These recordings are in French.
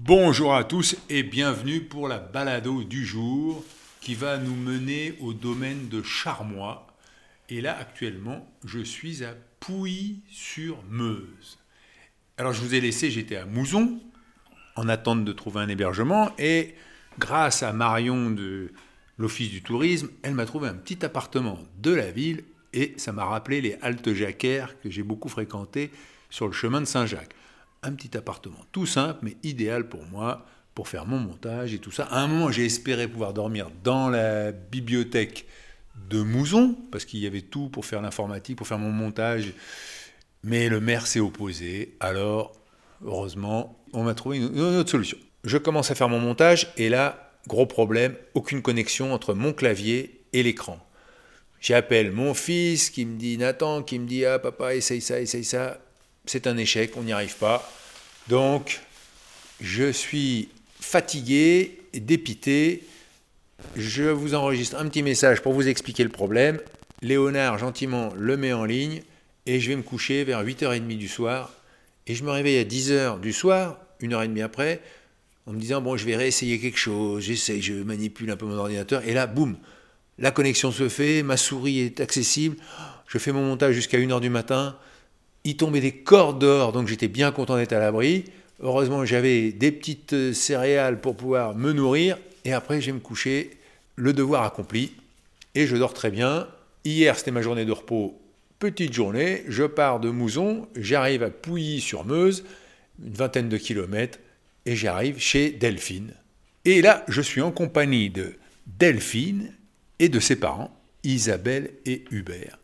Bonjour à tous et bienvenue pour la balado du jour qui va nous mener au domaine de Charmois. Et là, actuellement, je suis à Pouilly-sur-Meuse. Alors, je vous ai laissé, j'étais à Mouzon, en attente de trouver un hébergement, et grâce à Marion de l'Office du tourisme, elle m'a trouvé un petit appartement de la ville, et ça m'a rappelé les haltes jacquères que j'ai beaucoup fréquentées sur le chemin de Saint-Jacques. Un petit appartement tout simple, mais idéal pour moi, pour faire mon montage et tout ça. À un moment, j'ai espéré pouvoir dormir dans la bibliothèque de Mouzon, parce qu'il y avait tout pour faire l'informatique, pour faire mon montage. Mais le maire s'est opposé. Alors, heureusement, on m'a trouvé une, autre solution. Je commence à faire mon montage, et là, gros problème, aucune connexion entre mon clavier et l'écran. J'appelle mon fils qui me dit Nathan, qui me dit Ah papa, essaye ça, essaye ça. C'est un échec, on n'y arrive pas. Donc, je suis fatigué dépité. Je vous enregistre un petit message pour vous expliquer le problème. Léonard gentiment le met en ligne et je vais me coucher vers 8h30 du soir. Et je me réveille à 10h du soir, une heure et demie après, en me disant bon, je vais réessayer quelque chose. J'essaye, je manipule un peu mon ordinateur. Et là, boum, la connexion se fait, ma souris est accessible. Je fais mon montage jusqu'à 1h du matin. Il tombait des cordes d'or, donc j'étais bien content d'être à l'abri. Heureusement, j'avais des petites céréales pour pouvoir me nourrir. Et après, je vais me coucher, le devoir accompli. Et je dors très bien. Hier, c'était ma journée de repos. Petite journée. Je pars de Mouzon. J'arrive à Pouilly-sur-Meuse, une vingtaine de kilomètres. Et j'arrive chez Delphine. Et là, je suis en compagnie de Delphine et de ses parents, Isabelle et Hubert.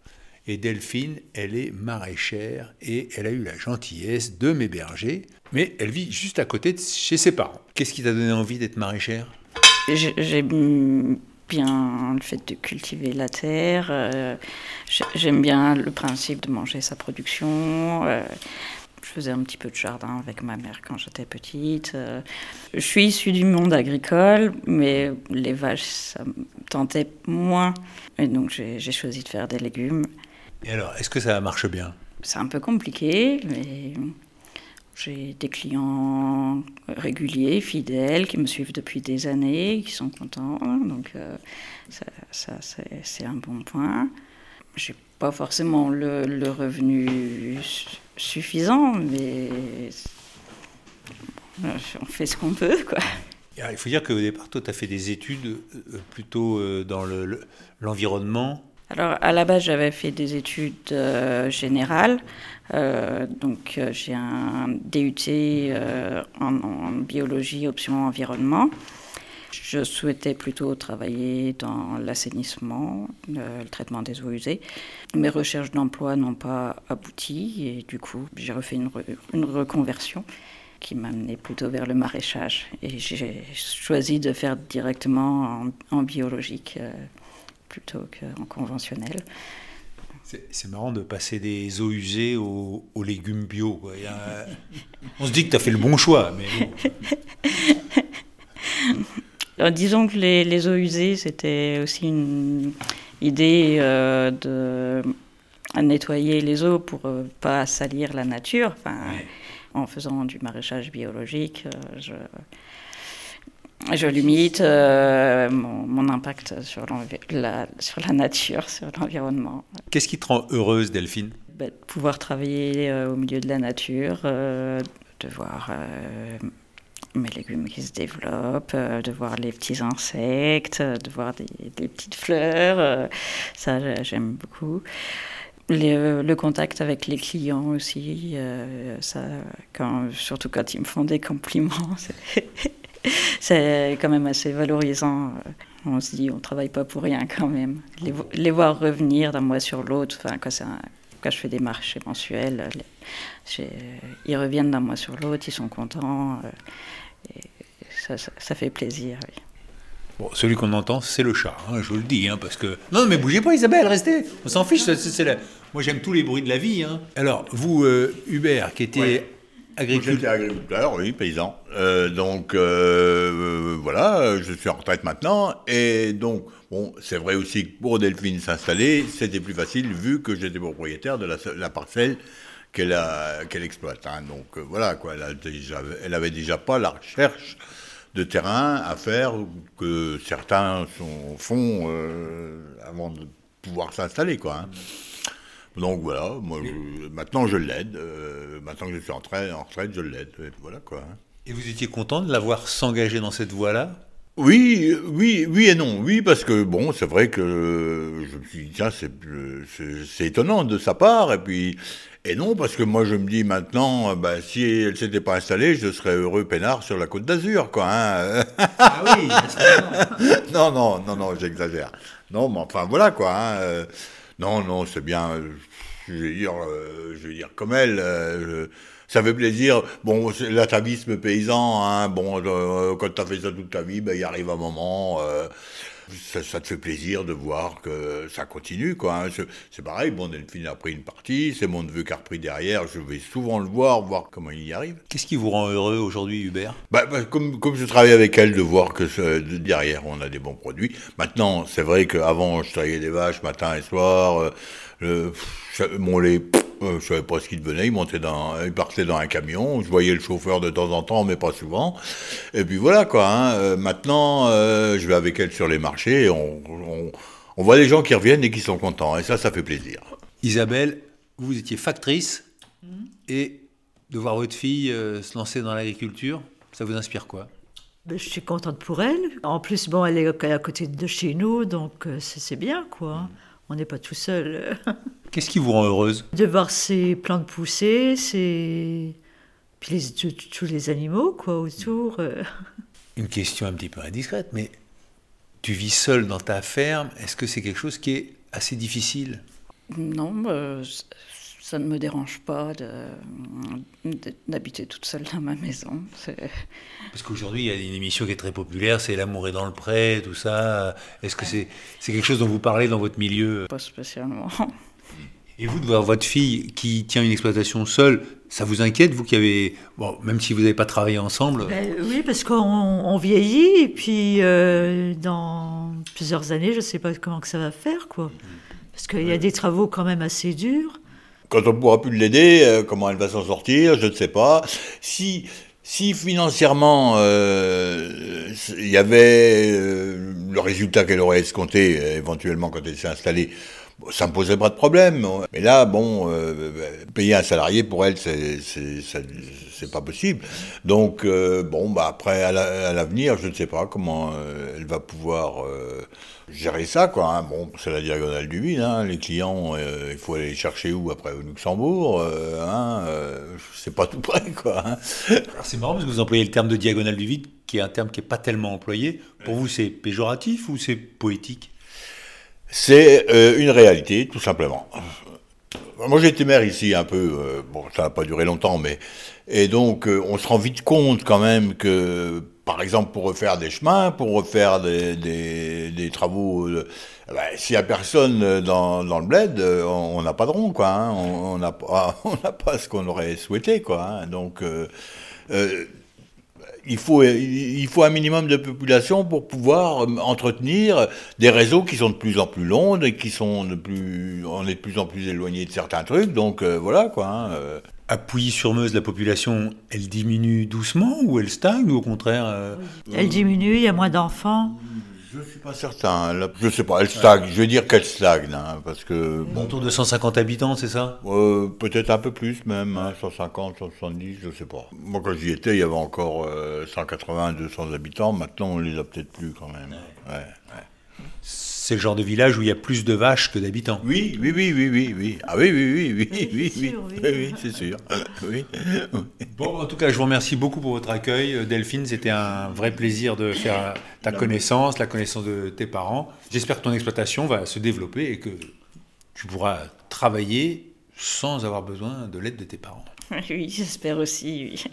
Et Delphine, elle est maraîchère et elle a eu la gentillesse de m'héberger, mais elle vit juste à côté de chez ses parents. Qu'est-ce qui t'a donné envie d'être maraîchère? J'aime bien le fait de cultiver la terre, euh, j'aime bien le principe de manger sa production. Euh, je faisais un petit peu de jardin avec ma mère quand j'étais petite. Euh, je suis issue du monde agricole, mais les vaches, ça me tentait moins. Et donc j'ai choisi de faire des légumes. Et alors, est-ce que ça marche bien? C'est un peu compliqué, mais j'ai des clients réguliers, fidèles, qui me suivent depuis des années, qui sont contents. Donc euh, ça, ça c'est un bon point. J'ai pas forcément le, le revenu suffisant, mais on fait ce qu'on peut, quoi. Il faut dire qu'au départ, toi, tu as fait des études euh, plutôt euh, dans l'environnement. Alors, à la base, j'avais fait des études euh, générales. Euh, donc, euh, j'ai un DUT en, biologie, option environnement. Je souhaitais plutôt travailler dans l'assainissement, le traitement des eaux usées. Mes recherches d'emploi n'ont pas abouti et du coup, j'ai refait une, re, une reconversion qui m'a amené plutôt vers le maraîchage. Et j'ai choisi de faire directement en, biologique plutôt qu'en conventionnel. C'est marrant de passer des eaux usées aux, aux légumes bio. A... On se dit que tu as fait le bon choix, mais bon. Alors, disons que les, les, eaux usées, c'était aussi une idée euh, de nettoyer les eaux pour ne euh, pas salir la nature. Enfin, ouais. En faisant du maraîchage biologique, euh, je, je limite euh, mon, mon, impact sur la, sur la nature, sur l'environnement. Qu'est-ce qui te rend heureuse, Delphine? Ben, De pouvoir travailler euh, au milieu de la nature, euh, de voir mes légumes qui se développent, de voir les petits insectes, de voir des, des petites fleurs. ça, j'aime beaucoup. Les, le contact avec les clients aussi, ça, quand, surtout quand ils me font des compliments, c'est quand même assez valorisant. On se dit, on travaille pas pour rien quand même. Les, les voir revenir d'un mois sur l'autre, enfin, quand c'est un, Quand je fais des marchés mensuels, ils reviennent d'un mois sur l'autre, ils sont contents. et ça, fait plaisir. Bon, celui qu'on entend, c'est le chat, hein, je vous le dis, hein, parce que... Non, mais bougez pas Isabelle, restez, on s'en fiche, c'est, moi j'aime tous les bruits de la vie. Hein. Alors, vous, euh, Hubert, qui était agriculteur... J'étais agriculteur, oui, paysan. Euh, donc, euh, voilà, je suis en retraite maintenant, et donc, bon, c'est vrai aussi que pour Delphine s'installer, c'était plus facile vu que j'étais propriétaire de la, parcelle qu'elle, exploite. Hein. Donc, voilà, quoi, elle, déjà, elle avait déjà pas la recherche de terrain à faire que certains sont, font euh, avant de pouvoir s'installer, quoi. Hein. Donc voilà, moi, maintenant je l'aide. Euh, maintenant que je suis en retraite, en retraite je l'aide. Voilà quoi. Hein. Et vous étiez content de l'avoir s'engager dans cette voie-là? Oui, oui, oui et non. Oui, parce que bon, c'est vrai que je me suis dit, tiens, c'est étonnant de sa part. Et puis, et non, parce que moi je me dis maintenant, bah, si elle s'était pas installée, je serais heureux peinard sur la côte d'Azur, quoi. Hein. ah oui. non, non, non, non, j'exagère. Non, mais enfin voilà, quoi. Hein. Euh, non, non, c'est bien. Je vais dire, euh, je vais dire comme elle. Euh, ça fait plaisir. Bon, l'atavisme paysan, hein, bon, euh, quand tu as fait ça toute ta vie, ben, il arrive un moment, euh, ça, te fait plaisir de voir que ça continue, quoi. Hein. C'est pareil, bon, Delphine a pris une partie, c'est mon neveu qui a repris derrière, je vais souvent le voir, voir comment il y arrive. Qu'est-ce qui vous rend heureux aujourd'hui, Hubert? Bah, bah, comme, comme je travaille avec elle, de voir que derrière, on a des bons produits. Maintenant, c'est vrai qu'avant, je travaillais des vaches matin et soir, euh, mon lait euh, je savais pas ce qu'il devenait. Il montait dans, il partait dans un camion. Je voyais le chauffeur de temps en temps, mais pas souvent. Et puis voilà quoi. Hein. Euh, maintenant, euh, je vais avec elle sur les marchés. on, on, voit les gens qui reviennent et qui sont contents. Et ça, ça fait plaisir. Isabelle, vous étiez factrice et de voir votre fille se lancer dans l'agriculture, ça vous inspire quoi? Ben, je suis contente pour elle. En plus, bon, elle est à côté de chez nous, donc c'est bien, quoi. On n'est pas tout seul. Qu'est-ce qui vous rend heureuse? De voir ces plantes pousser, ces... puis les, tous les animaux quoi autour. Euh. Une question un petit peu indiscrète, mais tu vis seule dans ta ferme. Est-ce que c'est quelque chose qui est assez difficile? Non, bah, ça ne me dérange pas d'habiter toute seule dans ma maison. Parce qu'aujourd'hui, il y a une émission qui est très populaire, c'est L'amour est dans le pré, tout ça. Est-ce que c'est quelque chose dont vous parlez dans votre milieu? Pas spécialement. Et vous, de voir votre fille qui tient une exploitation seule, ça vous inquiète, vous qui avez, bon, même si vous n'avez pas travaillé ensemble? Ben, Oui, parce qu'on vieillit, et puis euh, dans plusieurs années, je ne sais pas comment que ça va faire, quoi. Parce qu'il y a des travaux quand même assez durs. Quand on ne pourra plus l'aider, euh, comment elle va s'en sortir, je ne sais pas. Si, si financièrement euh, il y avait le résultat qu'elle aurait escompté éventuellement quand elle s'est installée, ça me posait pas de problème. Mais là, bon, euh, payer un salarié pour elle, c'est c'est pas possible. Donc euh, bon, bah après à l'avenir, je ne sais pas comment euh, elle va pouvoir gérer ça, quoi. Hein. Bon, c'est la diagonale du vide. Hein. Les clients, il faut aller les chercher où après au Luxembourg. hein, c'est pas tout près, quoi. C'est marrant parce que vous employez le terme de diagonale du vide, qui est un terme qui est pas tellement employé. Pour vous, c'est péjoratif ou c'est poétique? C'est euh, une réalité, tout simplement. Moi, j'ai été maire ici un peu, euh, bon, ça n'a pas duré longtemps, mais. Et donc, euh, on se rend vite compte quand même que, par exemple, pour refaire des chemins, pour refaire des, des, travaux. Ben, S'il n'y a personne dans, dans le bled, on n'a pas de rond, quoi. Hein. On n'a pas, pas ce qu'on aurait souhaité, quoi. Hein. Donc il faut, il faut un minimum de population pour pouvoir euh, entretenir des réseaux qui sont de plus en plus longs et qui sont de plus, on est de plus en plus éloigné de certains trucs. Donc euh, voilà quoi. Hein, euh. À sur meuse la population, elle diminue doucement ou elle stagne ou au contraire Elle diminue, il y a moins d'enfants. Je ne suis pas certain. je ne sais pas, elle stagne. Je vais dire qu'elle stagne. Hein, parce que, bon, Autour de 150 habitants, c'est ça? Euh, Peut-être un peu plus même, 150, 170, je ne sais pas. Moi, quand j'y étais, il y avait encore 180, euh, 200 habitants. Maintenant, on les a peut-être plus quand même. Ouais. C'est le genre de village où il y a plus de vaches que d'habitants. Oui, oui, oui, oui, oui, oui. Ah oui, oui, oui, oui, oui, oui, oui, oui, c'est sûr. Oui. Bon, en tout cas, je vous remercie beaucoup pour votre accueil, euh, Delphine. C'était un vrai plaisir de faire ta connaissance, la connaissance de tes parents. J'espère que ton exploitation va se développer et que tu pourras travailler sans avoir besoin de l'aide de tes parents. Oui, j'espère aussi, oui.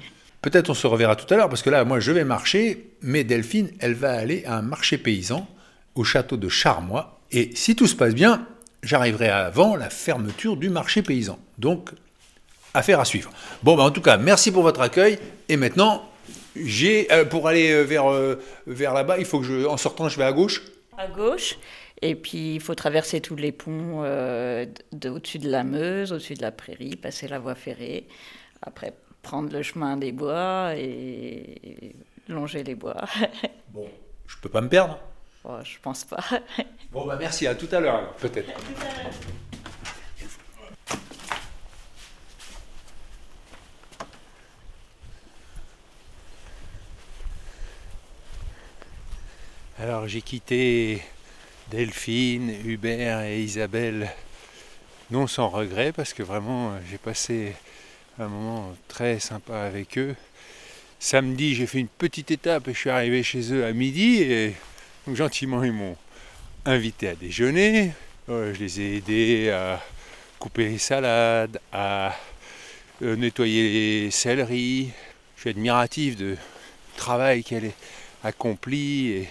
Peut-être on se reverra tout à l'heure, parce que là, moi, je vais marcher, mais Delphine, elle va aller à un marché paysan au château de Charmois. Et si tout se passe bien, j'arriverai avant la fermeture du marché paysan. Donc, affaire à suivre. Bon, bah, en tout cas, merci pour votre accueil. Et maintenant, j'ai euh, pour aller euh, vers, euh, vers là-bas, il faut que je, en sortant, je vais à gauche. À gauche. Et puis, il faut traverser tous les ponts euh, de- au-dessus de la Meuse, au-dessus de la Prairie, passer la voie ferrée. Après, prendre le chemin des bois et longer les bois. Bon, je peux pas me perdre. Oh, je pense pas. Bon, bah merci, à tout à l'heure, alors, peut-être. Alors j'ai quitté Delphine, Hubert et Isabelle, non sans regret, parce que vraiment j'ai passé un moment très sympa avec eux. Samedi, j'ai fait une petite étape et je suis arrivé chez eux à midi et donc, gentiment ils m'ont invité à déjeuner. Euh, je les ai aidés à couper les salades, à euh, nettoyer les céleris. Je suis admiratif de travail qu'elle ait accompli.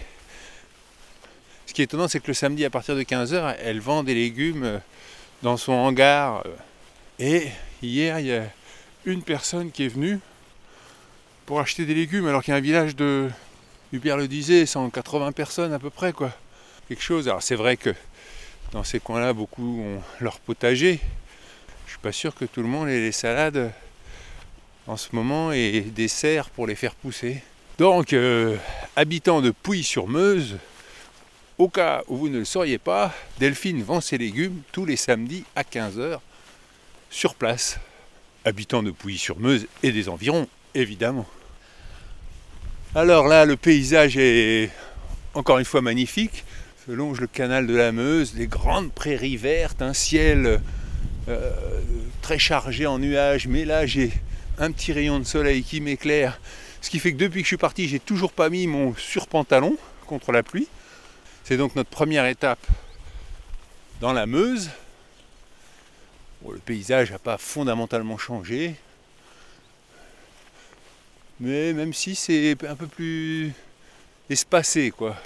Ce qui est étonnant, c'est que le samedi, à partir de 15h, elle vend des légumes euh, dans son hangar. Et hier, il y a une personne qui est venue pour acheter des légumes, alors qu'il y a un village de, Hubert le disait, 180 personnes à peu près, quoi. Quelque chose. Alors c'est vrai que dans ces coins-là, beaucoup ont leur potager. Je suis pas sûr que tout le monde ait les salades en ce moment et des serres pour les faire pousser. Donc, euh, habitant de Pouilly-sur-Meuse, au cas où vous ne le sauriez pas, Delphine vend ses légumes tous les samedis à 15h sur place. Habitant de Pouilly-sur-Meuse et des environs, évidemment. Alors là, le paysage est encore une fois magnifique. Je longe le canal de la Meuse, des grandes prairies vertes, un ciel euh, très chargé en nuages, mais là j'ai un petit rayon de soleil qui m'éclaire. Ce qui fait que depuis que je suis parti, j'ai toujours pas mis mon surpantalon contre la pluie. C'est donc notre première étape dans la Meuse. Le paysage n'a pas fondamentalement changé, mais même si c'est un peu plus espacé, quoi.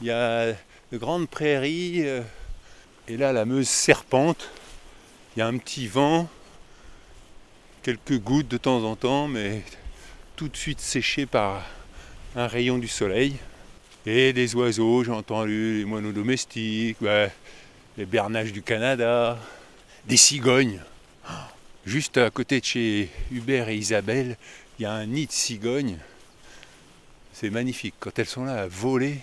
Il y a de grandes prairies, euh, et là la Meuse serpente. Il y a un petit vent, quelques gouttes de temps en temps, mais tout de suite séché par un rayon du soleil. Et des oiseaux, j'ai entendu les moineaux domestiques, ouais, les bernages du Canada, des cigognes. Juste à côté de chez Hubert et Isabelle, il y a un nid de cigognes. C'est magnifique. Quand elles sont là à voler,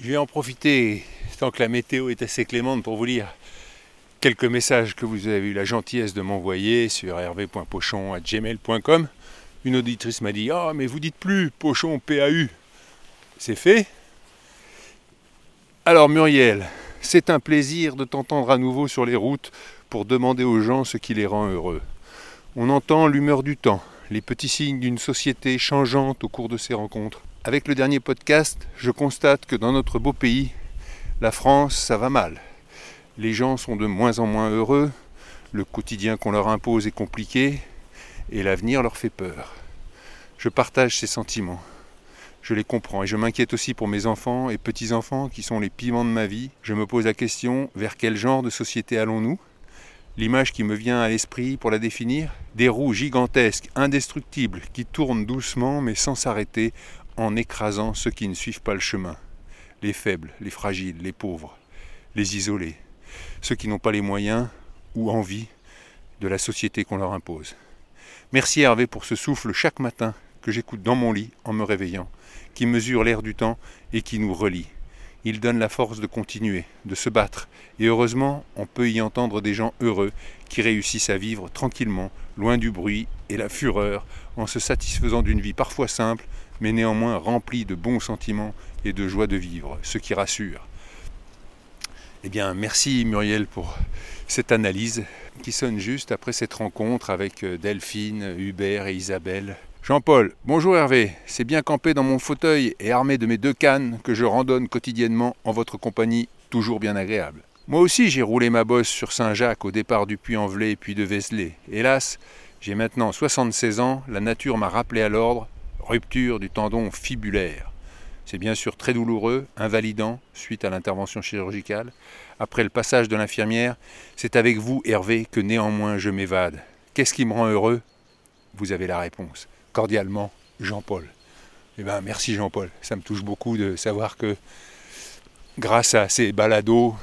je vais en profiter, tant que la météo est assez clémente, pour vous lire quelques messages que vous avez eu la gentillesse de m'envoyer sur hervé.pochon.gmail.com. Une auditrice m'a dit Ah, mais vous dites plus Pochon PAU. C'est fait. Alors, Muriel, c'est un plaisir de t'entendre à nouveau sur les routes pour demander aux gens ce qui les rend heureux. On entend l'humeur du temps, les petits signes d'une société changeante au cours de ces rencontres. Avec le dernier podcast, je constate que dans notre beau pays, la France, ça va mal. Les gens sont de moins en moins heureux, le quotidien qu'on leur impose est compliqué, et l'avenir leur fait peur. Je partage ces sentiments. Je les comprends et je m'inquiète aussi pour mes enfants et petits-enfants qui sont les piments de ma vie. Je me pose la question, vers quel genre de société allons-nous? L'image qui me vient à l'esprit pour la définir, des roues gigantesques, indestructibles, qui tournent doucement mais sans s'arrêter en écrasant ceux qui ne suivent pas le chemin. Les faibles, les fragiles, les pauvres, les isolés, ceux qui n'ont pas les moyens ou envie de la société qu'on leur impose. Merci Hervé pour ce souffle chaque matin que j'écoute dans mon lit en me réveillant, qui mesure l'air du temps et qui nous relie. Il donne la force de continuer, de se battre, et heureusement, on peut y entendre des gens heureux qui réussissent à vivre tranquillement, loin du bruit et la fureur, en se satisfaisant d'une vie parfois simple, mais néanmoins remplie de bons sentiments et de joie de vivre, ce qui rassure. Eh bien, merci Muriel pour cette analyse qui sonne juste après cette rencontre avec Delphine, Hubert et Isabelle. Jean-Paul, bonjour Hervé, c'est bien campé dans mon fauteuil et armé de mes deux cannes que je randonne quotidiennement en votre compagnie, toujours bien agréable. Moi aussi, j'ai roulé ma bosse sur Saint-Jacques au départ du Puy-en-Velay puis de Vézelay. Hélas, j'ai maintenant 76 ans, la nature m'a rappelé à l'ordre, rupture du tendon fibulaire. C'est bien sûr très douloureux, invalidant, suite à l'intervention chirurgicale. Après le passage de l'infirmière, c'est avec vous, Hervé, que néanmoins je m'évade. Qu'est-ce qui me rend heureux? Vous avez la réponse. Cordialement, Jean-Paul. Eh bien, merci Jean-Paul. Ça me touche beaucoup de savoir que grâce à ces balados,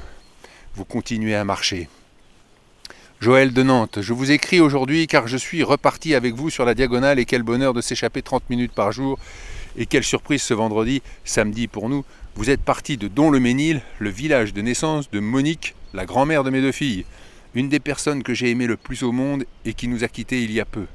vous continuez à marcher. Joël de Nantes, je vous écris aujourd'hui car je suis reparti avec vous sur la diagonale et quel bonheur de s'échapper 30 minutes par jour. Et quelle surprise ce vendredi, samedi pour nous. Vous êtes parti de Don-le-Ménil, le village de naissance de Monique, la grand-mère de mes deux filles. Une des personnes que j'ai aimées le plus au monde et qui nous a quittés il y a peu.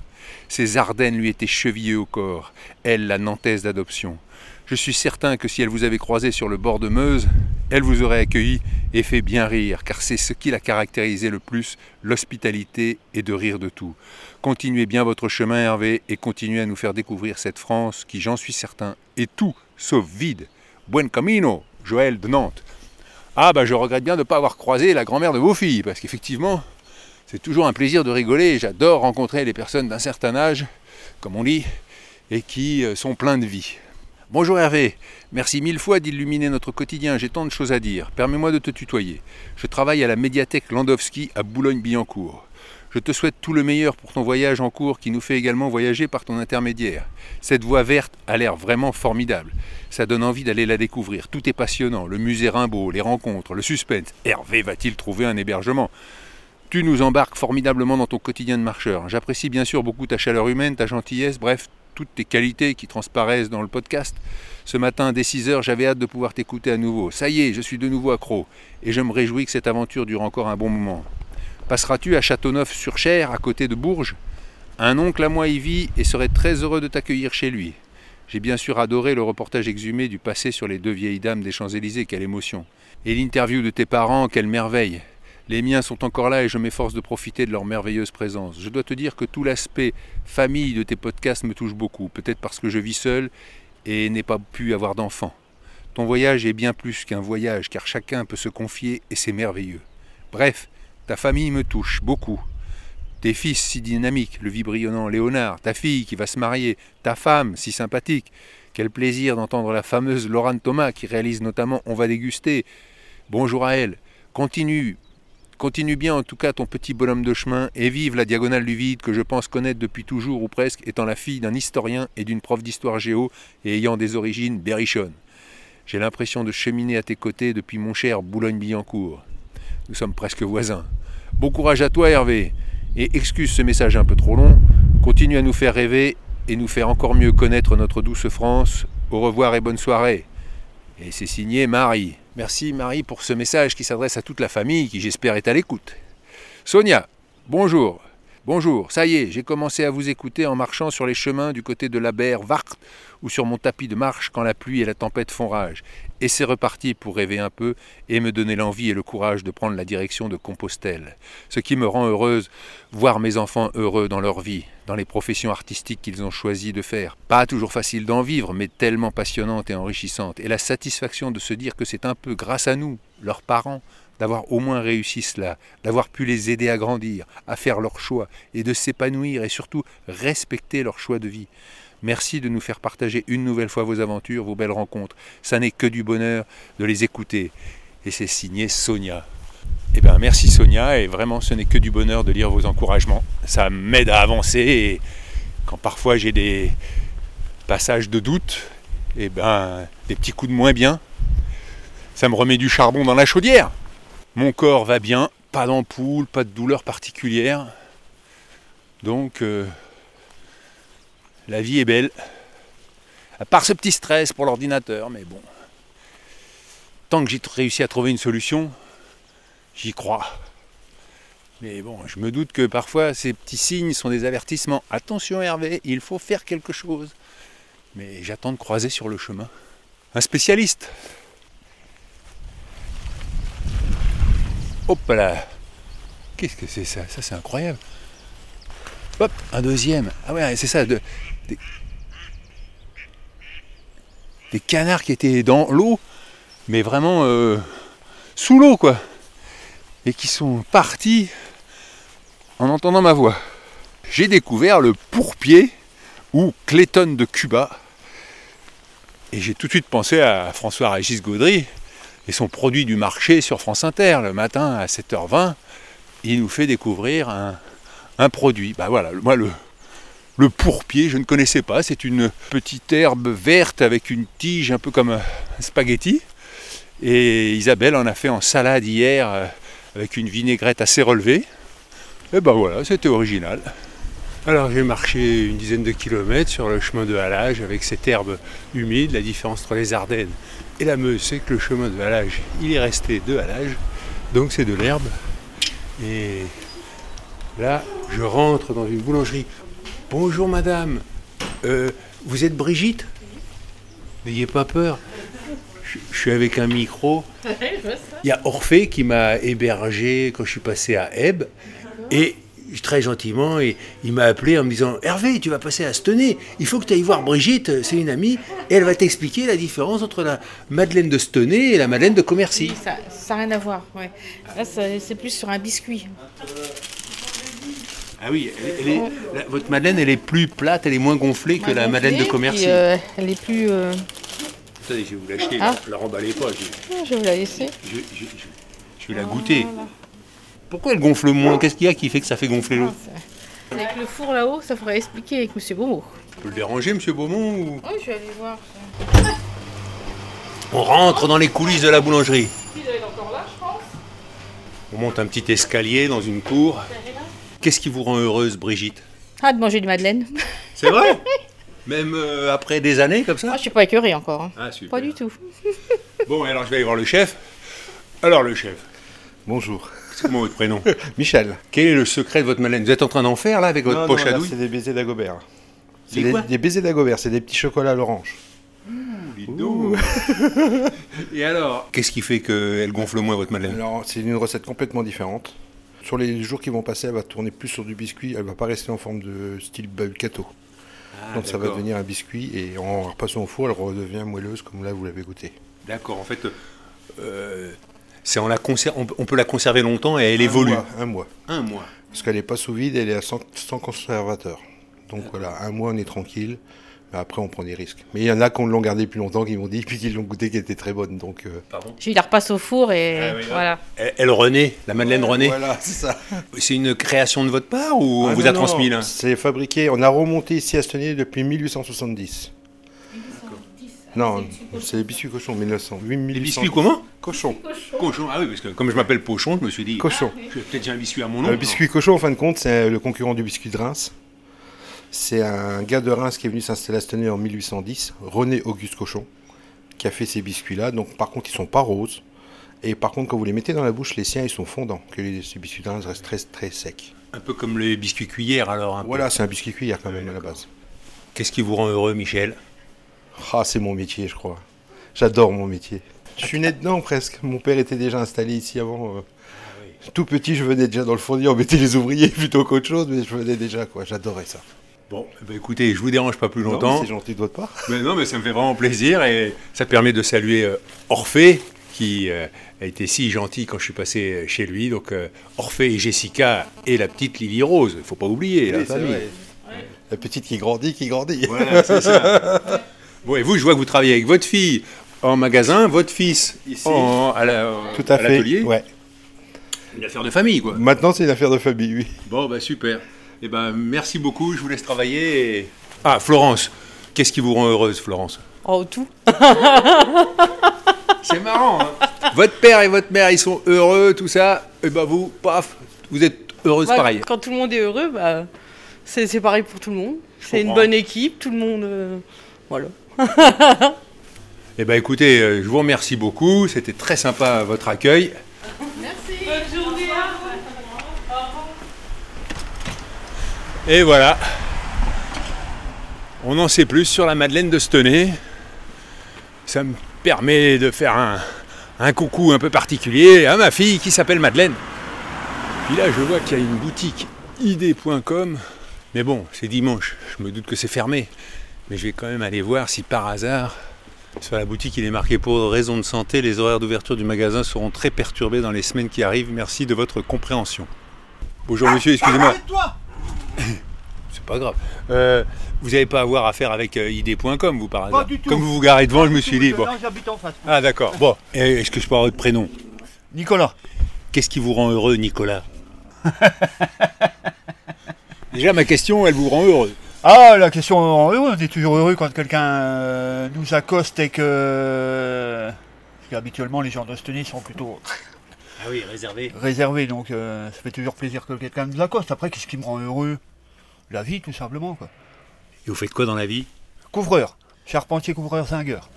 Ces Ardennes lui étaient chevillées au corps, elle la Nantaise d'adoption. Je suis certain que si elle vous avait croisé sur le bord de Meuse, elle vous aurait accueilli et fait bien rire, car c'est ce qui la caractérisait le plus, l'hospitalité et de rire de tout. Continuez bien votre chemin, Hervé, et continuez à nous faire découvrir cette France qui, j'en suis certain, est tout sauf vide. Buen camino, Joël de Nantes. Ah bah je regrette bien de ne pas avoir croisé la grand-mère de vos filles, parce qu'effectivement, c'est toujours un plaisir de rigoler, j'adore rencontrer les personnes d'un certain âge, comme on dit, et qui euh, sont pleins de vie. Bonjour Hervé, merci mille fois d'illuminer notre quotidien, j'ai tant de choses à dire. Permets-moi de te tutoyer. Je travaille à la médiathèque Landowski à Boulogne-Billancourt. Je te souhaite tout le meilleur pour ton voyage en cours qui nous fait également voyager par ton intermédiaire. Cette voie verte a l'air vraiment formidable. Ça donne envie d'aller la découvrir. Tout est passionnant. Le musée Rimbaud, les rencontres, le suspense. Hervé va-t-il trouver un hébergement? Tu nous embarques formidablement dans ton quotidien de marcheur. J'apprécie bien sûr beaucoup ta chaleur humaine, ta gentillesse, bref, toutes tes qualités qui transparaissent dans le podcast. Ce matin, dès 6 heures, j'avais hâte de pouvoir t'écouter à nouveau. Ça y est, je suis de nouveau accro, et je me réjouis que cette aventure dure encore un bon moment. Passeras-tu à Châteauneuf-sur-Cher, à côté de Bourges? Un oncle à moi y vit et serait très heureux de t'accueillir chez lui. J'ai bien sûr adoré le reportage exhumé du passé sur les deux vieilles dames des Champs-Élysées, quelle émotion. Et l'interview de tes parents, quelle merveille. Les miens sont encore là et je m'efforce de profiter de leur merveilleuse présence. Je dois te dire que tout l'aspect famille de tes podcasts me touche beaucoup, peut-être parce que je vis seul et n'ai pas pu avoir d'enfants. Ton voyage est bien plus qu'un voyage, car chacun peut se confier et c'est merveilleux. Bref, ta famille me touche beaucoup. Tes fils si dynamiques, le vibrillonnant Léonard, ta fille qui va se marier, ta femme si sympathique. Quel plaisir d'entendre la fameuse Laurent Thomas qui réalise notamment On va déguster. Bonjour à elle. Continue, Continue bien en tout cas ton petit bonhomme de chemin et vive la diagonale du vide que je pense connaître depuis toujours ou presque, étant la fille d'un historien et d'une prof d'histoire géo et ayant des origines berrichonnes. J'ai l'impression de cheminer à tes côtés depuis mon cher Boulogne-Billancourt. Nous sommes presque voisins. Bon courage à toi Hervé, et excuse ce message un peu trop long, continue à nous faire rêver et nous faire encore mieux connaître notre douce France. Au revoir et bonne soirée. Et c'est signé Marie. Merci Marie pour ce message qui s'adresse à toute la famille qui j'espère est à l'écoute. Sonia, bonjour. Bonjour, ça y est, j'ai commencé à vous écouter en marchant sur les chemins du côté de la berre Vart ou sur mon tapis de marche quand la pluie et la tempête font rage. Et c'est reparti pour rêver un peu et me donner l'envie et le courage de prendre la direction de Compostelle. Ce qui me rend heureuse, voir mes enfants heureux dans leur vie, dans les professions artistiques qu'ils ont choisi de faire. Pas toujours facile d'en vivre, mais tellement passionnante et enrichissante. Et la satisfaction de se dire que c'est un peu grâce à nous, leurs parents, d'avoir au moins réussi cela, d'avoir pu les aider à grandir, à faire leurs choix et de s'épanouir et surtout respecter leur choix de vie. Merci de nous faire partager une nouvelle fois vos aventures, vos belles rencontres. Ça n'est que du bonheur de les écouter. Et c'est signé Sonia. Eh bien, merci Sonia, et vraiment, ce n'est que du bonheur de lire vos encouragements. Ça m'aide à avancer, et quand parfois j'ai des passages de doute, eh ben, des petits coups de moins bien, ça me remet du charbon dans la chaudière. Mon corps va bien, pas d'ampoule, pas de douleur particulière. Donc, euh, la vie est belle. À part ce petit stress pour l'ordinateur, mais bon. Tant que j'ai réussi à trouver une solution, j'y crois. Mais bon, je me doute que parfois ces petits signes sont des avertissements. Attention Hervé, il faut faire quelque chose. Mais j'attends de croiser sur le chemin un spécialiste. Hop là Qu'est-ce que c'est ça? Ça c'est incroyable. Hop, un deuxième. Ah ouais, c'est ça. De, des, canards qui étaient dans l'eau, mais vraiment euh, sous l'eau, quoi. et qui sont partis en entendant ma voix. J'ai découvert le pourpier ou Clayton de Cuba. Et j'ai tout de suite pensé à François-Régis Gaudry et son produit du marché sur France Inter le matin à 7h20. Il nous fait découvrir un, produit. Bah voilà, moi le, le pourpier, je ne connaissais pas. C'est une petite herbe verte avec une tige un peu comme un spaghetti. Et Isabelle en a fait en salade hier euh, avec une vinaigrette assez relevée. Et ben voilà, c'était original. Alors j'ai marché une dizaine de kilomètres sur le chemin de halage avec cette herbe humide. La différence entre les Ardennes et la Meuse, c'est que le chemin de halage, il est resté de halage. Donc c'est de l'herbe. Et là, je rentre dans une boulangerie. Bonjour madame, Euh, vous êtes Brigitte? N'ayez pas peur. Je, je suis avec un micro. Il y a Orphée qui m'a hébergé quand je suis passé à Ebb. Et très gentiment, et il m'a appelé en me disant Hervé, tu vas passer à Stenay, il faut que tu ailles voir Brigitte, c'est une amie, et elle va t'expliquer la différence entre la Madeleine de Stenay et la Madeleine de Commercy. Ça n'a rien à voir, ouais. Là, ça- c'est plus sur un biscuit. Ah oui, elle- elle est- la- votre Madeleine, elle est plus plate, elle est moins gonflée que la Madeleine de Puis, Commercy. euh, elle est plus. euh, Attendez, je vais vous l'acheter, Ah. la remballez pas, je, Je vais vous la laisser. je- je- je- je vais la goûter. Pourquoi elle gonfle moins Qu'est-ce qu'il y a qui fait que ça fait gonfler l'autre Avec le four là-haut, ça faudrait expliquer avec Monsieur Beaumont. On peut le déranger, monsieur Beaumont ou... Oui, je vais aller voir. On rentre dans les coulisses de la boulangerie. On monte un petit escalier dans une cour. Qu'est-ce qui vous rend heureuse, Brigitte? Ah, de manger du madeleine. C'est vrai? Même euh, après des années comme Ah, ça je suis pas écœurée encore. hein. Ah, super. Pas du tout. Bon, alors je vais aller voir le chef. Alors, le chef, Bonjour. Comment votre prénom? Michel. Quel est le secret de votre Madeleine Vous êtes en train d'en faire là avec votre Non, poche non, à douille? C'est des baisers d'Agobert. C'est Des des, baisers d'Agobert, c'est des petits chocolats à l'orange. Donc. Et alors? Qu'est-ce qui fait qu'elle gonfle moins votre Madeleine Alors, c'est une recette complètement différente. Sur les jours qui vont passer, elle va tourner plus sur du biscuit. Elle va pas rester en forme de style gâteau. Donc ça va Ah, devenir un biscuit et en repassant au four, elle redevient moelleuse comme là vous l'avez goûté. D'accord, en fait, euh, c'est en la conser- on, on peut la conserver longtemps et elle Un évolue. mois, un mois. Un mois. Parce qu'elle n'est pas sous vide, elle est à 100, 100 conservateurs. Donc voilà, un mois on est tranquille. Mais après on prend des risques. Mais il y en a qui l'ont gardé plus longtemps, qui m'ont dit, puis qui l'ont goûté, qui était très bonne. Donc euh, Pardon? Eu la repasse au four et Ah oui, voilà. Elle, elle renaît, la Madeleine renaît. Voilà, c'est ça. C'est une création de votre part ou on Ah vous non, a non, transmis là? C'est fabriqué, on a remonté ici à Stenay depuis 1870. Non, c'est les biscuits cochons, 1900. Oui, Les 1800. biscuits comment? Cochon. Cochon. Ah oui, parce que comme je m'appelle Pochon, je me suis dit. Cochon. Je vais peut-être un biscuit à mon nom. Le biscuit cochon, en fin de compte, c'est le concurrent du biscuit de Reims. C'est un gars de Reims qui est venu s'installer à Stenay en 1810, René Auguste Cochon, qui a fait ces biscuits-là. Donc, par contre, ils sont pas roses. Et par contre, quand vous les mettez dans la bouche, les siens, ils sont fondants. Que les, ces biscuits de Reims restent très, très secs. Un peu comme les biscuits cuillères alors. un peu. Voilà, c'est un biscuit cuillère quand même à la base. Qu'est-ce qui vous rend heureux, Michel? Ah, c'est mon métier, je crois. J'adore mon métier. Je suis né dedans presque. Mon père était déjà installé ici avant. euh. Tout petit, je venais déjà dans le fournier, on mettait les ouvriers plutôt qu'autre chose, mais je venais déjà, quoi. J'adorais ça. Bon, eh ben, écoutez, je vous dérange pas plus longtemps. C'est gentil de votre part. Mais non, mais ça me fait vraiment plaisir et ça permet de saluer euh, Orphée qui euh, a été si gentil quand je suis passé chez lui. Donc Orphée et Jessica et la petite Lily Rose, il faut pas oublier la Oui, famille. vrai. La petite qui grandit, qui grandit. Voilà, c'est ça. Bon, et vous, je vois que vous travaillez avec votre fille en magasin, votre fils Ici. en, à la- Tout à fait. l'atelier. Ouais. Une affaire de famille, quoi. Maintenant, c'est une affaire de famille, oui. Bon, bah super. Eh ben, merci beaucoup, je vous laisse travailler. et- Ah, Florence, qu'est-ce qui vous rend heureuse, Florence? Oh, tout. C'est marrant, hein Votre père et votre mère, ils sont heureux, tout ça. Et ben vous, paf, vous êtes heureuse Ouais, pareil. Quand tout le monde est heureux, bah, c'est c'est pareil pour tout le monde. C'est une bonne équipe, tout le monde. euh, voilà. Eh ben écoutez, euh, je vous remercie beaucoup. C'était très sympa votre accueil. Et voilà. On en sait plus sur la Madeleine de Stenay. Ça me permet de faire un, un coucou un peu particulier à ma fille qui s'appelle Madeleine. Puis là, je vois qu'il y a une boutique id.com. Mais bon, c'est dimanche. Je me doute que c'est fermé. Mais je vais quand même aller voir si par hasard Sur la boutique, il est marqué pour raison de santé, les horaires d'ouverture du magasin seront très perturbés dans les semaines qui arrivent. Merci de votre compréhension. Bonjour monsieur, excusez-moi. C'est pas grave. Euh, vous n'avez pas à avoir affaire avec euh, ID.com, vous par hasard du tout. Comme vous vous garez devant, je me suis dit. Bon. Non, j'habite en face. Ah d'accord. Bon, est-ce que je peux avoir votre prénom? Nicolas. Qu'est-ce qui vous rend heureux, Nicolas? Déjà, ma question, elle vous rend heureux. Ah, la question on est toujours heureux quand quelqu'un euh, nous accoste et que. Parce qu'habituellement, les gens d'Osteny sont plutôt Ah oui, réservé. réservés, donc euh, ça fait toujours plaisir que quelqu'un nous accoste. Après, qu'est-ce qui me rend heureux? La vie, tout simplement. Quoi. Et vous faites quoi dans la vie? Couvreur, charpentier, couvreur, zingueur.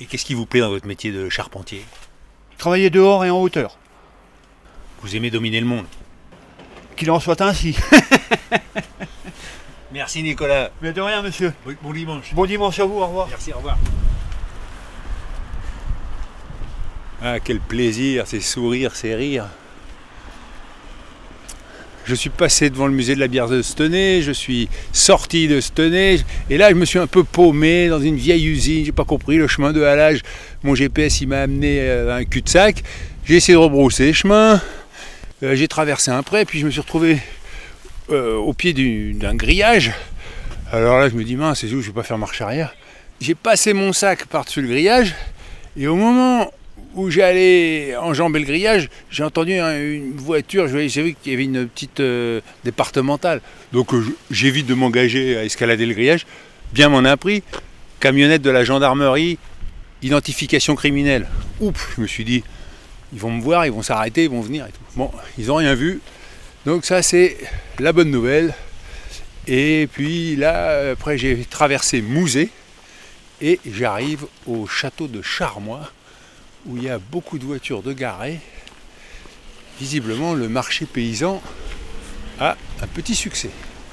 Et qu'est-ce qui vous plaît dans votre métier de charpentier? Travailler dehors et en hauteur. Vous aimez dominer le monde. Qu'il en soit ainsi. Merci Nicolas. Mais de rien, monsieur. Bon, bon dimanche. Bon dimanche à vous, au revoir. Merci, au revoir. Ah, quel plaisir, ces sourires, ces rires. Je suis passé devant le musée de la bière de Stenay, je suis sorti de Stenay, et là je me suis un peu paumé dans une vieille usine, j'ai pas compris le chemin de halage. Mon GPS il m'a amené à un cul-de-sac. J'ai essayé de rebrousser chemin, Euh, j'ai traversé un pré, puis je me suis retrouvé euh, au pied du- d'un grillage. Alors là je me dis mince, c'est où je vais pas faire marche arrière. J'ai passé mon sac par-dessus le grillage, et au moment où j'allais enjamber le grillage, j'ai entendu un- une voiture, j'ai vu qu'il y avait une petite euh, départementale. Donc euh, j'évite de m'engager à escalader le grillage. Bien m'en a pris. Camionnette de la gendarmerie, identification criminelle. Oups, je me suis dit, ils vont me voir, ils vont s'arrêter, ils vont venir. Bon, ils n'ont rien vu. Donc ça c'est la bonne nouvelle. Et puis là, après j'ai traversé Mouzet et j'arrive au château de Charmois où il y a beaucoup de voitures de garées. Visiblement, le marché paysan a un petit succès.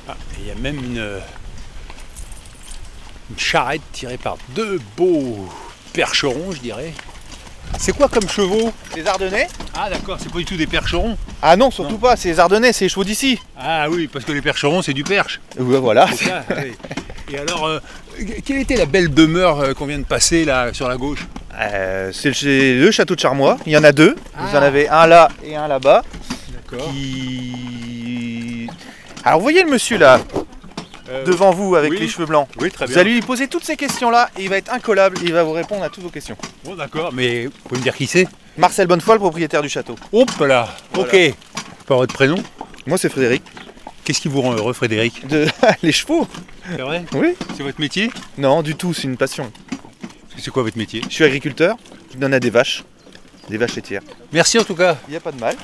Ah, il y a même une charrette tirée par deux beaux percherons, je dirais. C'est quoi comme chevaux Les Ardennais Ah d'accord, c'est pas du tout des percherons. Ah non, surtout pas, c'est les Ardennais, c'est les chevaux d'ici. Ah oui, parce que les percherons, c'est du perche. Ouais, voilà. C'est ça, oui. Et alors, euh, quelle était la belle demeure euh, qu'on vient de passer là sur la gauche Euh, c'est le, c'est le château de Charmois, il y en a deux. Vous en Ah. avez un là et un là-bas. D'accord. Qui... Alors vous voyez le monsieur là, devant vous avec oui. les cheveux blancs. Oui, très bien. Vous allez lui poser toutes ces questions-là et il va être incollable, il va vous répondre à toutes vos questions. Bon, d'accord, mais vous pouvez me dire qui c'est? Marcel Bonnefoy, le propriétaire du château. Hop là, ok. Pas votre prénom? Moi c'est Frédéric. Qu'est-ce qui vous rend heureux, Frédéric? De... les chevaux C'est vrai? Oui C'est votre métier? Non, du tout, c'est une passion. C'est quoi votre métier? Je suis agriculteur, je donne à des vaches, des vaches laitières. Merci en tout cas. Il n'y a pas de mal.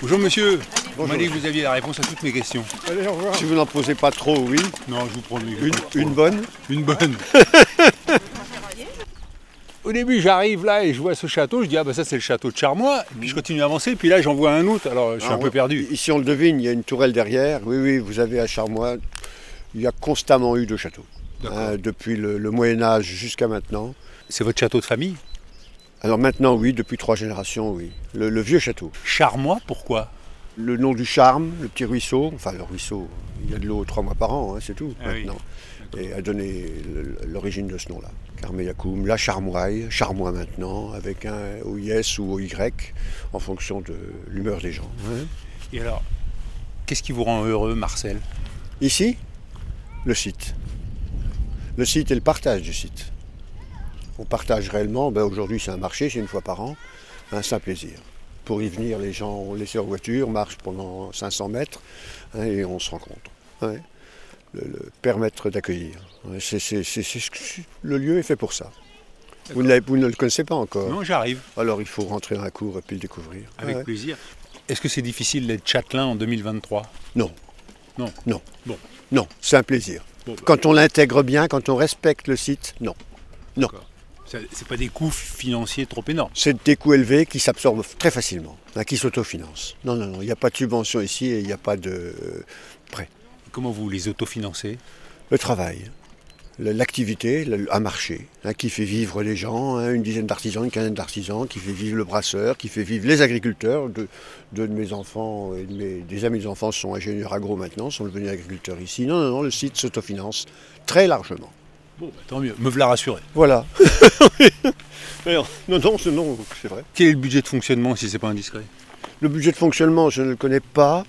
Bonjour monsieur. Vous m'avez dit que vous aviez la réponse à toutes mes questions. Si vous n'en posez pas trop, oui. Non, je vous promets. Une, une bonne Une bonne. Au début, j'arrive là et je vois ce château. Je dis, ah bah ça, c'est le château de Charmois. Et puis je continue à avancer. Puis là, j'en vois un autre. Alors, je suis Ah, un peu perdu. Ici, on le devine, il y a une tourelle derrière. Oui, oui, vous avez à Charmois, il y a constamment eu de châteaux. Hein, depuis le, le Moyen-Âge jusqu'à maintenant. C'est votre château de famille? Alors maintenant, oui, depuis trois générations, oui. Le, le vieux château. Charmois, pourquoi? Le nom du charme, le petit ruisseau, enfin le ruisseau, il y a de l'eau trois mois par an, hein, c'est tout Ah oui. maintenant. Et a donné l'origine de ce nom-là. Carmeyacoum, la Charmoille, Charmois maintenant, avec un OIS ou OY, en fonction de l'humeur des gens. hein. Et alors, qu'est-ce qui vous rend heureux, Marcel? Ici, le site. Le site et le partage du site. On partage réellement, ben aujourd'hui c'est un marché, c'est une fois par an, un simple plaisir. Pour y venir, les gens ont laissé leur voiture, marchent pendant 500 mètres hein, et on se rencontre. ouais. Le, le permettre d'accueillir. Ouais, c'est- c'est- c'est- c'est que- le lieu est fait pour ça. Vous ne, l'avez- vous ne le connaissez pas encore Non, j'arrive. Alors il faut rentrer dans la cour et puis le découvrir. Avec Ouais. plaisir. Est-ce que c'est difficile d'être châtelain en 2023 Non. Non. Non. Bon. Non, c'est un plaisir. Bon, bah. Quand on l'intègre bien, quand on respecte le site, non. Non. C'est pas des coûts financiers trop énormes. C'est des coûts élevés qui s'absorbent très facilement, hein, qui s'autofinancent. Non, non, non, il n'y a pas de subvention ici et il n'y a pas de euh, prêt. Comment vous les autofinancez? Le travail, l'activité, un marché hein, qui fait vivre les gens, hein, une dizaine d'artisans, une quinzaine d'artisans, qui fait vivre le brasseur, qui fait vivre les agriculteurs. Deux, de mes enfants et de mes, des amis enfants sont ingénieurs agro maintenant, sont devenus agriculteurs ici. Non, non, non, le site s'autofinance très largement. Bon, bah, tant mieux, me voilà rassuré. Voilà. non, non, c'est non, c'est vrai. Quel est le budget de fonctionnement si c'est pas indiscret? Le budget de fonctionnement, je ne le connais pas.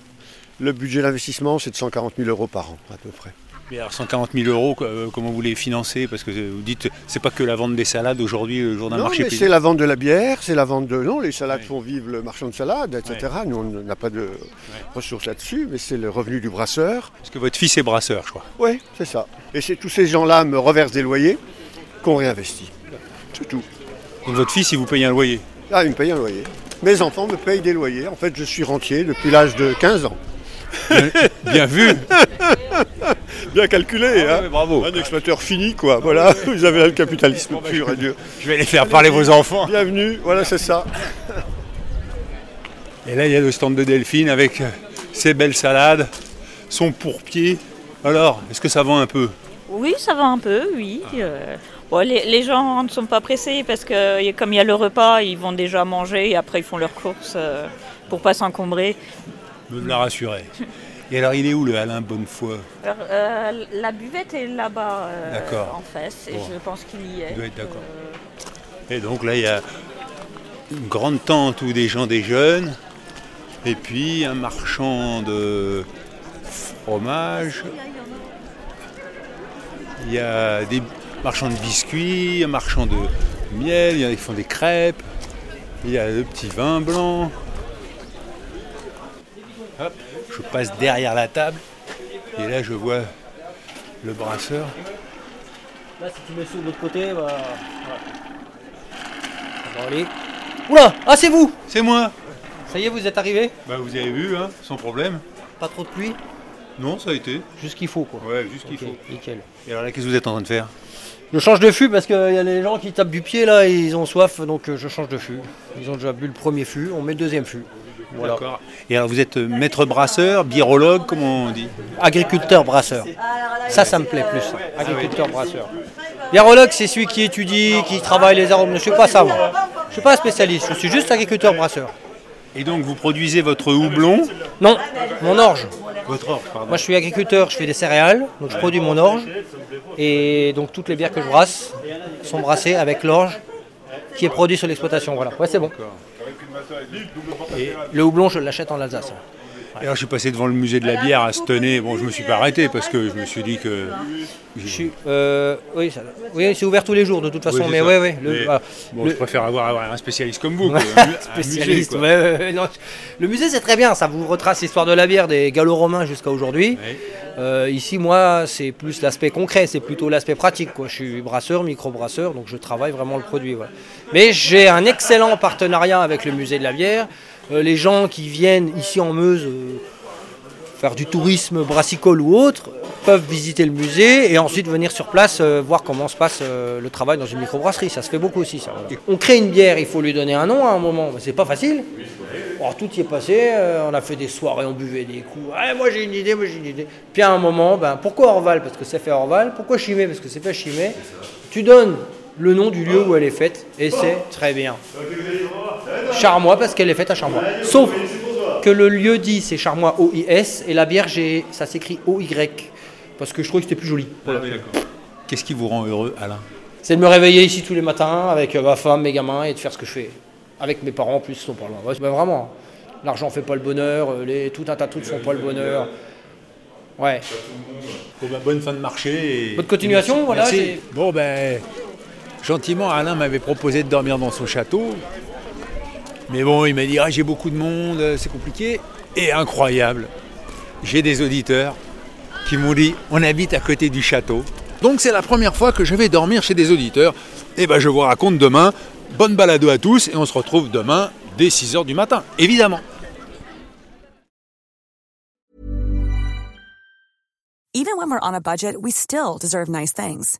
Le budget d'investissement, c'est de 140 000 euros par an, à peu près. Mais alors 140 000 euros, euh, comment vous les financez? Parce que vous dites, c'est pas que la vente des salades aujourd'hui, le jour d'un Non, marché mais c'est la vente de la bière, c'est la vente de... Non, les salades font vivre le marchand de salade, etc. Nous, on n'a pas de ressources là-dessus, mais c'est le revenu du brasseur. Parce que votre fils est brasseur, je crois. Oui, c'est ça. Et c'est tous ces gens-là me reversent des loyers qu'on réinvestit. C'est tout. Donc votre fils, il vous paye un loyer? Ah, il me paye un loyer. Mes enfants me payent des loyers. En fait, je suis rentier depuis l'âge de 15 ans. Bien vu Bien calculé, Ah hein bravo. Un exploiteur fini, quoi. Voilà, vous avez là le capitalisme pur et dur. Je vais les faire parler vos enfants. Bienvenue, voilà, c'est ça. Et là, il y a le stand de Delphine avec euh, ses belles salades, son pourpied. Alors, est-ce que ça vend un peu? Oui, ça va un peu, oui. Euh, bon, les, les gens ne sont pas pressés parce que y- comme il y a le repas, ils vont déjà manger et après ils font leurs courses euh, pour pas s'encombrer. Me la rassurer. Et alors, il est où le Alain Bonnefoy Alors, euh, la buvette est là-bas euh, en face et Bon. je pense qu'il y est. Il doit être d'accord. Et donc là, il y a une grande tente où des gens déjeunent, et puis un marchand de fromage. Il y a des marchands de biscuits, un marchand de miel, il y en a qui font des crêpes, il y a le petit vin blanc. Je passe derrière la table, et là je vois le brasseur. Là, si tu mets sous de l'autre côté, bah. voilà. Aller. Oula Ah, c'est vous C'est moi Ça y est, vous êtes arrivé? Bah vous avez vu, hein, sans problème. Pas trop de pluie? Non, ça a été. Juste ce qu'il faut, quoi. Ouais, juste ce qu'il faut. Nickel. Et alors là, qu'est-ce que vous êtes en train de faire? Je change de fût parce qu'il y a les gens qui tapent du pied là, et ils ont soif, donc euh, je change de fût. Ils ont déjà bu le premier fût, on met le deuxième fût. Voilà. D'accord. Et alors vous êtes euh, maître brasseur, birologue, comment on dit Agriculteur brasseur. Ça, ça me plaît plus. Agriculteur brasseur. Biérologue, c'est celui qui étudie, qui travaille les arômes. Je suis pas ça, moi. Je suis pas un spécialiste. Je suis juste agriculteur brasseur. Et donc vous produisez votre houblon Non, mon orge. Votre orge, pardon. Moi, je suis agriculteur, je fais des céréales, donc je produis mon orge. Et donc toutes les bières que je brasse sont brassées avec l'orge qui est produit sur l'exploitation. Voilà. Ouais, c'est bon. Et, Le houblon, je l'achète en Alsace. Et alors je suis passé devant le musée de la bière à Stenay. Bon, je me suis pas arrêté parce que je me suis dit que. Je suis, euh, oui, ça- oui, c'est ouvert tous les jours de toute façon, Oui, mais le- Mais voilà. bon, Le- je préfère avoir, avoir un spécialiste comme vous. Ouais, quoi. Un mu- un spécialiste. musée, quoi. ouais, ouais, ouais, non. Le musée c'est très bien, ça vous retrace l'histoire de la bière des gallo-romains jusqu'à aujourd'hui. Euh, ici, moi, c'est plus l'aspect concret, c'est plutôt l'aspect pratique. Quoi. Je suis brasseur, micro-brasseur, donc je travaille vraiment le produit. voilà. Mais j'ai un excellent partenariat avec le musée de la bière. Euh, les gens qui viennent ici en Meuse euh, faire du tourisme brassicole ou autre peuvent visiter le musée et ensuite venir sur place euh, voir comment se passe euh, le travail dans une microbrasserie. Ça se fait beaucoup aussi. Ça, voilà. On crée une bière, il faut lui donner un nom à un moment. Mais C'est pas facile. Alors, tout y est passé, euh, on a fait des soirées, on buvait des coups. Ah, moi j'ai une idée, moi j'ai une idée. Puis à un moment, ben, pourquoi Orval? Parce que c'est fait Orval. Pourquoi Chimay? Parce que c'est fait à Chimay. Tu donnes le nom du lieu où elle est faite et c'est très bien. Charmois parce qu'elle est faite à Charmois. Sauf que le lieu dit c'est Charmois O-I-S et la bière ça s'écrit O-Y parce que je trouvais que c'était plus joli. Voilà. Ah. Qu'est-ce qui vous rend heureux, Alain C'est de me réveiller ici tous les matins avec euh, ma femme, mes gamins et de faire ce que je fais. Avec mes parents en plus, ils sont pas loin. Ouais, ben vraiment, l'argent fait pas le bonheur, euh, les, tout un tas de trucs font pas le bonheur. Ouais. Bon, bah, bonne fin de marché. Et... Bonne continuation, Merci. voilà, Merci. c'est- Bon, ben, gentiment, Alain m'avait proposé de dormir dans son château. Mais bon, il m'a dit ah, j'ai beaucoup de monde, euh, c'est compliqué. Et incroyable, j'ai des auditeurs qui m'ont dit on habite à côté du château. Donc c'est la première fois que je vais dormir chez des auditeurs. Et ben je vous raconte demain. Bonne balado à tous et on se retrouve demain dès 6h du matin, évidemment. Even when we're on a budget, we still deserve nice things.